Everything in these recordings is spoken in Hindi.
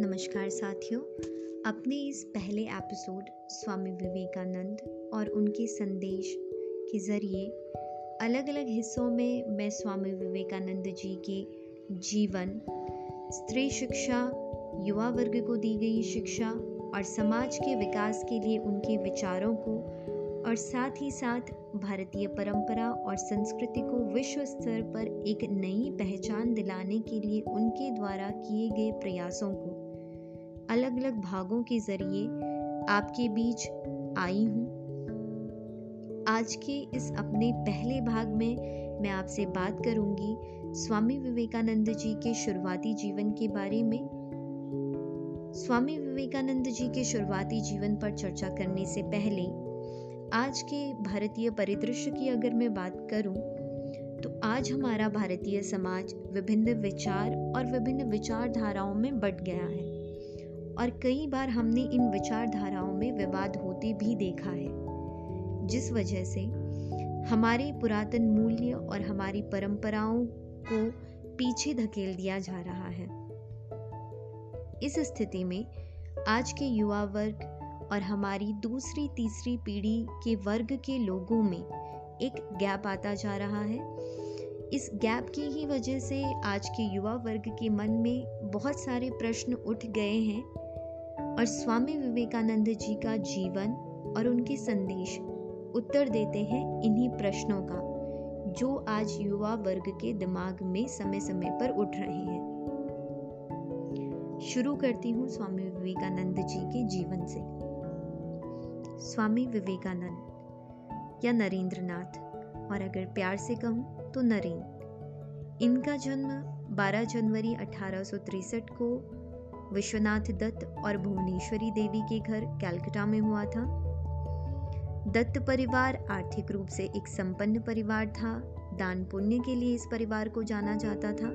नमस्कार साथियों। अपने इस पहले एपिसोड स्वामी विवेकानंद और उनके संदेश के ज़रिए अलग अलग हिस्सों में मैं स्वामी विवेकानंद जी के जीवन, स्त्री शिक्षा, युवा वर्ग को दी गई शिक्षा और समाज के विकास के लिए उनके विचारों को और साथ ही साथ भारतीय परंपरा और संस्कृति को विश्व स्तर पर एक नई पहचान दिलाने के लिए उनके द्वारा किए गए प्रयासों को अलग अलग भागों के ज़रिए आपके बीच आई हूँ। आज के इस अपने पहले भाग में मैं आपसे बात करूँगी स्वामी विवेकानंद जी के शुरुआती जीवन के बारे में। स्वामी विवेकानंद जी के शुरुआती जीवन पर चर्चा करने से पहले आज के भारतीय परिदृश्य की अगर मैं बात करूँ तो आज हमारा भारतीय समाज विभिन्न विचार और विभिन्न विचारधाराओं में बट गया है। और कई बार हमने इन विचारधाराओं में विवाद होते भी देखा है। जिस वजह से हमारे पुरातन मूल्य और हमारी परंपराओं को पीछे धकेल दिया जा रहा है। इस स्थिति में आज के युवा वर्ग और हमारी दूसरी तीसरी पीढ़ी के वर्ग के लोगों में एक गैप आता जा रहा है। इस गैप की ही वजह से आज के युवा वर्ग के मन में बहुत सारे प्रश्न उठ गए हैं। और स्वामी विवेकानंद जी का जीवन और उनके संदेश उत्तर देते हैं इन्हीं प्रश्नों का, जो आज युवा वर्ग के दिमाग में समय समय पर उठ रहे हैं। शुरू करती हूँ स्वामी विवेकानंद जी के जीवन से। स्वामी विवेकानंद, या नरेंद्र नाथ और अगर प्यार से कहूँ तो नरेंद्र इनका जन्म 12 जनवरी अठारह को विश्वनाथ दत्त और भुवनेश्वरी देवी के घर कैलकटा में हुआ था। दत्त परिवार आर्थिक रूप से एक संपन्न परिवार था। दान पुण्य के लिए इस परिवार को जाना जाता था।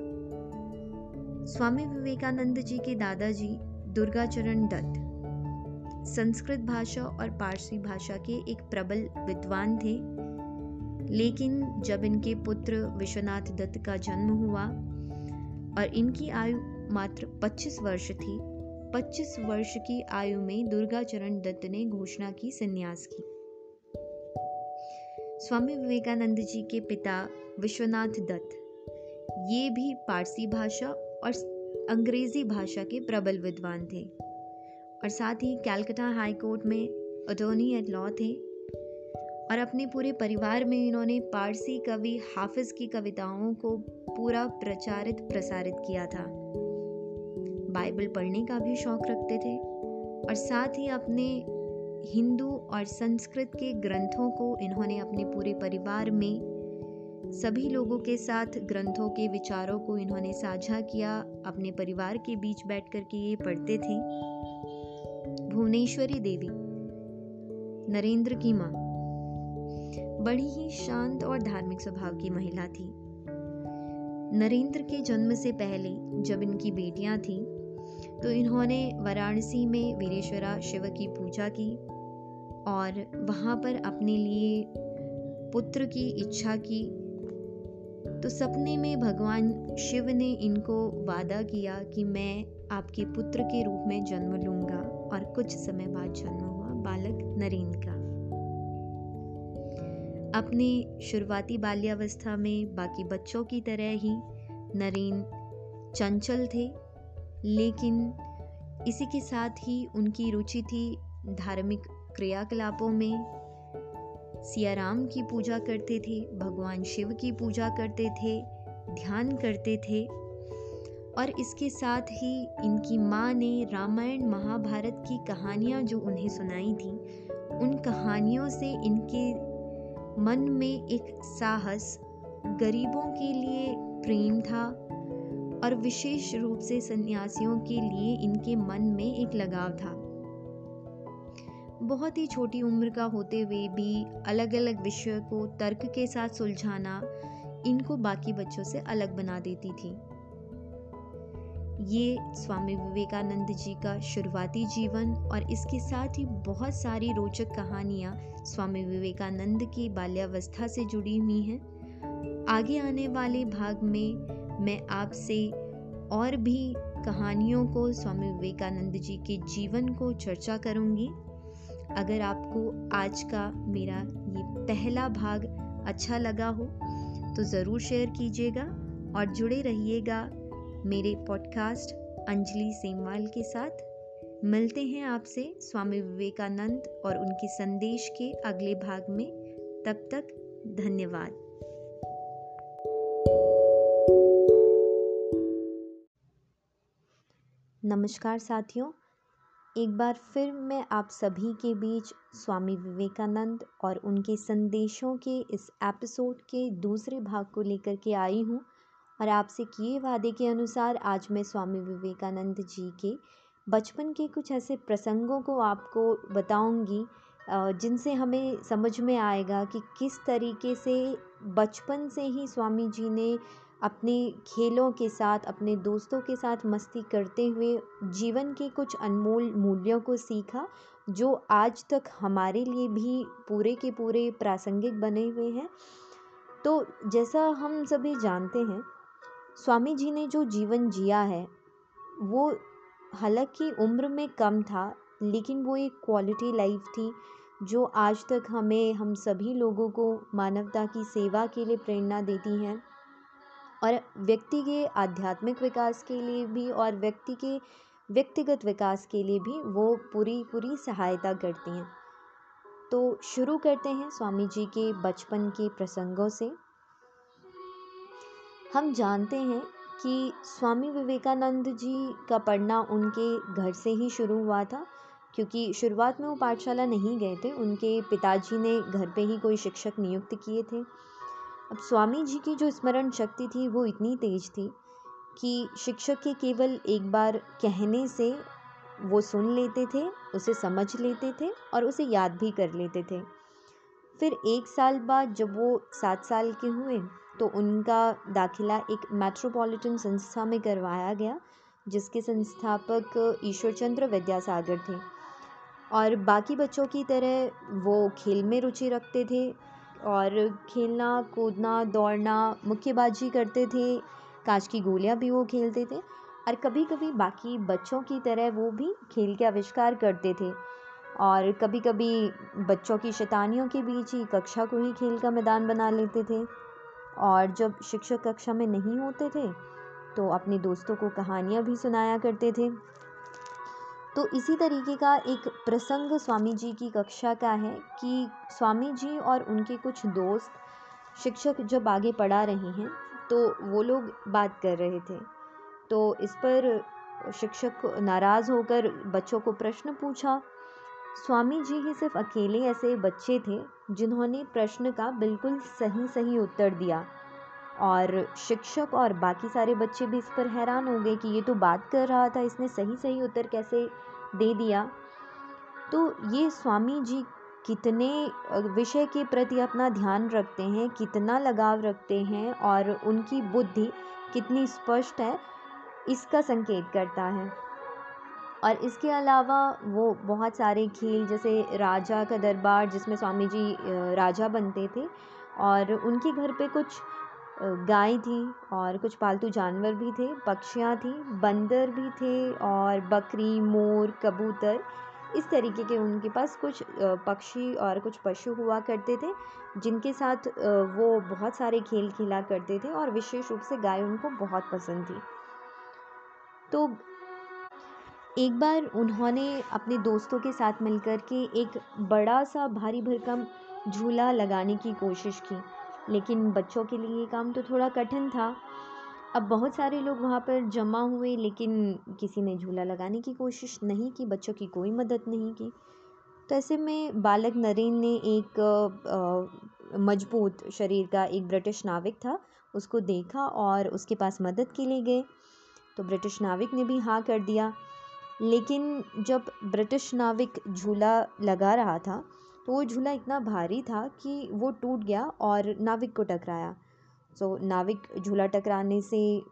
स्वामी विवेकानंद जी के दादाजी दुर्गाचरण दत्त। संस्कृत भाषा और पारसी भाषा के एक प्रबल विद्वान थे। लेकिन जब इनके पुत्र विश्वनाथ दत्त का जन्म हुआ और इनकी आयु मात्र 25 वर्ष थी। 25 वर्ष की आयु में दुर्गा चरण दत्त ने घोषणा की, संन्यास की। स्वामी विवेकानंद जी के पिता विश्वनाथ दत्त। ये भी पारसी भाषा और अंग्रेज़ी भाषा के प्रबल विद्वान थे। और साथ ही कैलकाटा हाई कोर्ट में अटॉर्नी एट लॉ थे। और अपने पूरे परिवार में इन्होंने पारसी कवि हाफिज की कविताओं को पूरा प्रचारित, प्रसारित किया था। बाइबल पढ़ने का भी शौक रखते थे और साथ ही अपने हिंदू और संस्कृत के ग्रंथों को इन्होंने अपने पूरे परिवार में सभी लोगों के साथ ग्रंथों के विचारों को इन्होंने साझा किया, अपने परिवार के बीच बैठ कर के ये पढ़ते थे। भुवनेश्वरी देवी, नरेंद्र की माँ, बड़ी ही शांत और धार्मिक स्वभाव की महिला थी। नरेंद्र के जन्म से पहले जब इनकी बेटियाँ थीं तो इन्होंने वाराणसी में वीरेश्वरा शिव की पूजा की और वहाँ पर अपने लिए पुत्र की इच्छा की। तो सपने में भगवान शिव ने इनको वादा किया कि मैं आपके पुत्र के रूप में जन्म लूँगा और कुछ समय बाद जन्म हुआ बालक नरेंद्र का। अपने शुरुआती बाल्यावस्था में बाकी बच्चों की तरह ही नरेंद्र चंचल थे। लेकिन इसी के साथ ही उनकी रुचि थी धार्मिक क्रियाकलापों में। सियाराम की पूजा करते थे, भगवान शिव की पूजा करते थे, ध्यान करते थे और इसके साथ ही इनकी माँ ने रामायण महाभारत की कहानियाँ जो उन्हें सुनाई थी, उन कहानियों से इनके मन में एक साहस गरीबों के लिए प्रेम था और विशेष रूप से सन्यासियों के लिए इनके मन में एक लगाव था। बहुत ही छोटी उम्र का होते हुए भी अलग अलग विषय को तर्क के साथ सुलझाना इनको बाकी बच्चों से अलग बना देती थी। ये स्वामी विवेकानंद जी का शुरुआती जीवन और इसके साथ ही बहुत सारी रोचक कहानियाँ स्वामी विवेकानंद की बाल्यावस्था से जुड़ी हुई हैं। आगे आने वाले भाग में मैं आपसे और भी कहानियों को स्वामी विवेकानंद जी के जीवन को चर्चा करूँगी। अगर आपको आज का मेरा ये पहला भाग अच्छा लगा हो तो ज़रूर शेयर कीजिएगा और जुड़े रहिएगा मेरे पॉडकास्ट अंजलि सेमवाल के साथ। मिलते हैं आपसे स्वामी विवेकानंद और उनके संदेश के अगले भाग में। तब तक धन्यवाद। नमस्कार साथियों। एक बार फिर मैं आप सभी के बीच स्वामी विवेकानंद और उनके संदेशों के इस एपिसोड के दूसरे भाग को लेकर के आई हूँ और आपसे किए वादे के अनुसार आज मैं स्वामी विवेकानंद जी के बचपन के कुछ ऐसे प्रसंगों को आपको बताऊँगी जिनसे हमें समझ में आएगा कि किस तरीके से बचपन से ही स्वामी जी ने अपने खेलों के साथ, अपने दोस्तों के साथ मस्ती करते हुए जीवन के कुछ अनमोल मूल्यों को सीखा, जो आज तक हमारे लिए भी पूरे के पूरे प्रासंगिक बने हुए हैं। तो जैसा हम सभी जानते हैं, स्वामी जी ने जो जीवन जिया है, वो हालाँकि उम्र में कम था, लेकिन वो एक क्वालिटी लाइफ थी, जो आज तक हमें, हम सभी लोगों को मानवता की सेवा के लिए प्रेरणा देती हैं। और व्यक्ति के आध्यात्मिक विकास के लिए भी और व्यक्ति के व्यक्तिगत विकास के लिए भी वो पूरी पूरी सहायता करती हैं। तो शुरू करते हैं स्वामी जी के बचपन के प्रसंगों से। हम जानते हैं कि स्वामी विवेकानंद जी का पढ़ना उनके घर से ही शुरू हुआ था, क्योंकि शुरुआत में वो पाठशाला नहीं गए थे, उनके पिताजी ने घर पे ही कोई शिक्षक नियुक्त किए थे। अब स्वामी जी की जो स्मरण शक्ति थी वो इतनी तेज थी कि शिक्षक के केवल एक बार कहने से वो सुन लेते थे, उसे समझ लेते थे और उसे याद भी कर लेते थे। फिर एक साल बाद जब वो सात साल के हुए तो उनका दाखिला एक मेट्रोपॉलिटन संस्था में करवाया गया, जिसके संस्थापक ईश्वरचंद्र विद्यासागर थे। और बाकी बच्चों की तरह वो खेल में रुचि रखते थे और खेलना, कूदना, दौड़ना मुक्केबाजी करते थे। कांच की गोलियाँ भी वो खेलते थे और कभी कभी बाकी बच्चों की तरह वो भी खेल के आविष्कार करते थे। और कभी कभी बच्चों की शैतानियों के बीच ही कक्षा को ही खेल का मैदान बना लेते थे। और जब शिक्षक कक्षा में नहीं होते थे तो अपने दोस्तों को कहानियाँ भी सुनाया करते थे। तो इसी तरीके का एक प्रसंग स्वामी जी की कक्षा का है कि स्वामी जी और उनके कुछ दोस्त शिक्षक जब आगे पढ़ा रहे हैं तो वो लोग बात कर रहे थे। तो इस पर शिक्षक नाराज़ होकर बच्चों को प्रश्न पूछा। स्वामी जी ही सिर्फ़ अकेले ऐसे बच्चे थे जिन्होंने प्रश्न का बिल्कुल सही सही उत्तर दिया। और शिक्षक और बाकी सारे बच्चे भी इस पर हैरान हो गए कि ये तो बात कर रहा था, इसने सही सही उत्तर कैसे दे दिया। तो ये स्वामी जी कितने विषय के प्रति अपना ध्यान रखते हैं, कितना लगाव रखते हैं और उनकी बुद्धि कितनी स्पष्ट है, इसका संकेत करता है। और इसके अलावा वो बहुत सारे खेल, जैसे राजा का दरबार, जिसमें स्वामी जी राजा बनते थे और उनके घर पे कुछ गाय थी और कुछ पालतू जानवर भी थे, पक्षियाँ थी, बंदर भी थे और बकरी, मोर, कबूतर। इस तरीके के उनके पास कुछ पक्षी और कुछ पशु हुआ करते थे, जिनके साथ वो बहुत सारे खेल खेला करते थे और विशेष रूप से गाय उनको बहुत पसंद थी। तो एक बार उन्होंने अपने दोस्तों के साथ मिलकर के एक बड़ा सा भारी भरकम झूला लगाने की कोशिश की। लेकिन बच्चों के लिए ये काम तो थोड़ा कठिन था। अब बहुत सारे लोग वहाँ पर जमा हुए, लेकिन किसी ने झूला लगाने की कोशिश नहीं की, बच्चों की कोई मदद नहीं की। तो ऐसे में बालक नरेन ने एक मज़बूत शरीर का एक ब्रिटिश नाविक था, उसको देखा और उसके पास मदद के लिए गए। तो ब्रिटिश नाविक ने भी हाँ कर दिया। लेकिन जब ब्रिटिश नाविक झूला लगा रहा था तो वो झूला इतना भारी था कि वो टूट गया और नाविक को टकराया। सो नाविक झूला टकराने से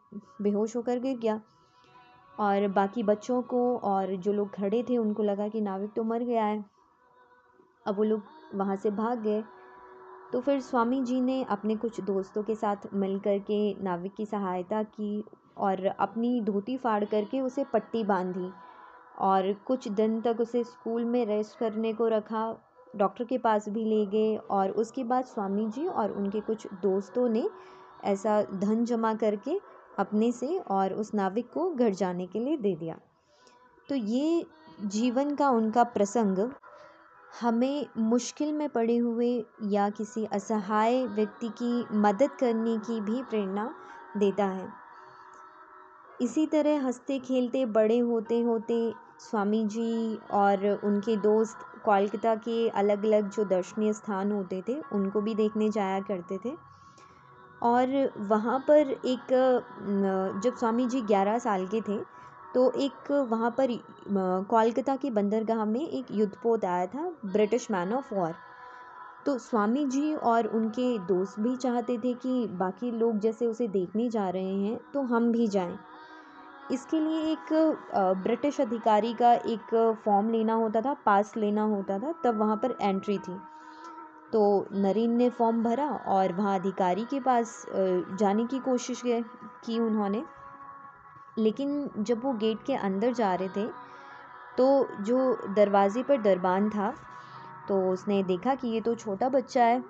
बेहोश होकर गिर गया और बाकी बच्चों को और जो लोग खड़े थे, उनको लगा कि नाविक तो मर गया है। अब वो लोग वहाँ से भाग गए। तो फिर स्वामी जी ने अपने कुछ दोस्तों के साथ मिल कर के नाविक की सहायता की और अपनी धोती फाड़ करके उसे पट्टी बांधी और कुछ दिन तक उसे स्कूल में रेस्ट करने को रखा। डॉक्टर के पास भी ले गए और उसके बाद स्वामी जी और उनके कुछ दोस्तों ने ऐसा धन जमा करके अपने से और उस नाविक को घर जाने के लिए दे दिया। तो ये जीवन का उनका प्रसंग हमें मुश्किल में पड़े हुए या किसी असहाय व्यक्ति की मदद करने की भी प्रेरणा देता है। इसी तरह हँसते खेलते बड़े होते होते स्वामी जी और उनके दोस्त कोलकाता के अलग अलग जो दर्शनीय स्थान होते थे, उनको भी देखने जाया करते थे। और वहाँ पर एक जब स्वामी जी ग्यारह साल के थे तो एक वहाँ पर कोलकाता के बंदरगाह में एक युद्धपोत आया था, ब्रिटिश मैन ऑफ़ वॉर तो स्वामी जी और उनके दोस्त भी चाहते थे कि बाकी लोग जैसे उसे देखने जा रहे हैं तो हम भी जाएँ। इसके लिए एक ब्रिटिश अधिकारी का एक फॉर्म लेना होता था, पास लेना होता था, तब वहाँ पर एंट्री थी। तो नरेन ने फॉर्म भरा और वहाँ अधिकारी के पास जाने की कोशिश की उन्होंने। लेकिन जब वो गेट के अंदर जा रहे थे तो जो दरवाज़े पर दरबान था तो उसने देखा कि ये तो छोटा बच्चा है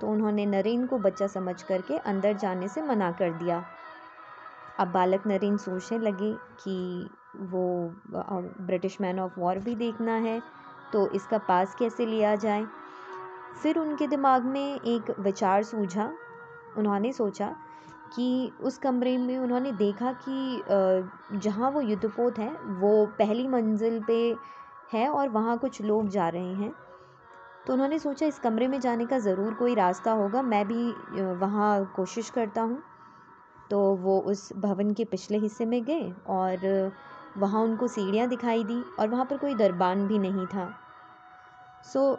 तो उन्होंने नरेन को बच्चा समझ करके अंदर जाने से मना कर दिया। अब बालक नरेन सोचने लगे कि वो ब्रिटिश मैन ऑफ़ वॉर भी देखना है तो इसका पास कैसे लिया जाए? फिर उनके दिमाग में एक विचार सूझा। उन्होंने सोचा कि उस कमरे में उन्होंने देखा कि जहाँ वो युद्धपोत है, वो पहली मंजिल पे है और वहाँ कुछ लोग जा रहे हैं। तो उन्होंने सोचा, इस कमरे में जाने का ज़रूर कोई रास्ता होगा, मैं भी वहाँ कोशिश करता हूँ। तो वो उस भवन के पिछले हिस्से में गए और वहाँ उनको सीढ़ियाँ दिखाई दी और वहाँ पर कोई दरबान भी नहीं था। सो,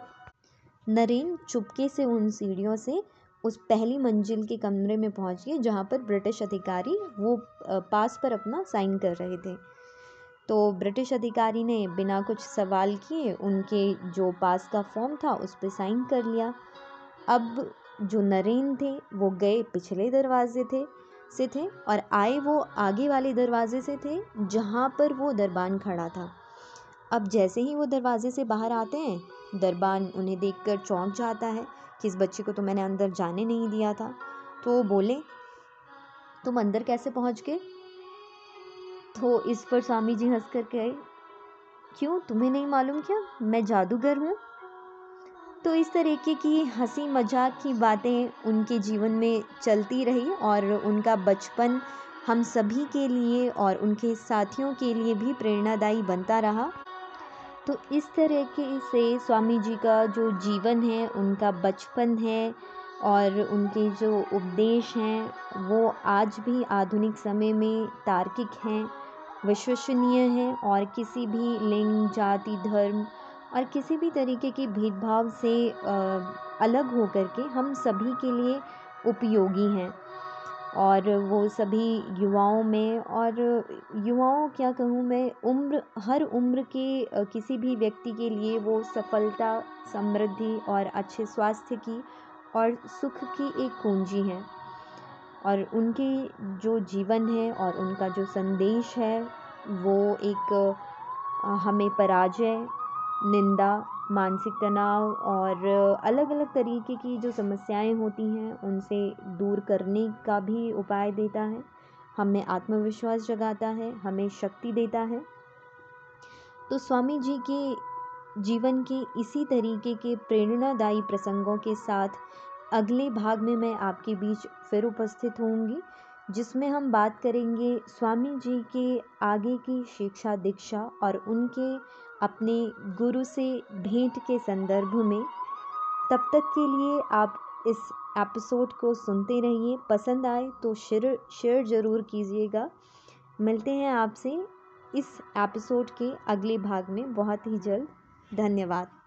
नरेन चुपके से उन सीढ़ियों से उस पहली मंजिल के कमरे में पहुँच गए जहाँ पर ब्रिटिश अधिकारी वो पास पर अपना साइन कर रहे थे। तो ब्रिटिश अधिकारी ने बिना कुछ सवाल किए उनके जो पास का फॉर्म था उस पर साइन कर लिया। अब जो नरेन थे वो गए पिछले दरवाजे थे। से थे और आए वो आगे वाले दरवाजे से थे, जहाँ पर वो दरबान खड़ा था। अब जैसे ही वो दरवाजे से बाहर आते हैं, दरबान उन्हें देखकर चौंक जाता है कि इस बच्चे को तो मैंने अंदर जाने नहीं दिया था। तो वो बोले, तुम अंदर कैसे पहुँच गए? तो इस पर स्वामी जी हंस कर कहे, क्यों? तुम्हें नहीं मालूम क्या? मैं जादूगर हूँ। तो इस तरीके की हँसी मज़ाक की बातें उनके जीवन में चलती रही और उनका बचपन हम सभी के लिए और उनके साथियों के लिए भी प्रेरणादायी बनता रहा। तो इस तरीके से स्वामी जी का जो जीवन है, उनका बचपन है और उनके जो उपदेश हैं, वो आज भी आधुनिक समय में तार्किक हैं, विश्वसनीय हैं और किसी भी लिंग, जाति, धर्म और किसी भी तरीके के भेदभाव से अलग हो कर के हम सभी के लिए उपयोगी हैं। और वो सभी युवाओं में, और युवाओं, क्या कहूँ मैं, उम्र, हर उम्र के किसी भी व्यक्ति के लिए वो सफलता, समृद्धि और अच्छे स्वास्थ्य की और सुख की एक कुंजी है। और उनके जो जीवन है और उनका जो संदेश है, वो एक हमें पराजय निंदा, मानसिक तनाव और अलग अलग तरीके की जो समस्याएँ होती हैं, उनसे दूर करने का भी उपाय देता है। हमें आत्मविश्वास जगाता है, हमें शक्ति देता है। तो स्वामी जी के जीवन के इसी तरीके के प्रेरणादायी प्रसंगों के साथ अगले भाग में मैं आपके बीच फिर उपस्थित होंगी, जिसमें हम बात करेंगे स्वामी जी के आगे की शिक्षा दीक्षा और उनके अपने गुरु से भेंट के संदर्भ में। तब तक के लिए आप इस एपिसोड को सुनते रहिए। पसंद आए तो शेयर शेयर ज़रूर कीजिएगा। मिलते हैं आपसे इस एपिसोड के अगले भाग में। बहुत ही जल्द। धन्यवाद।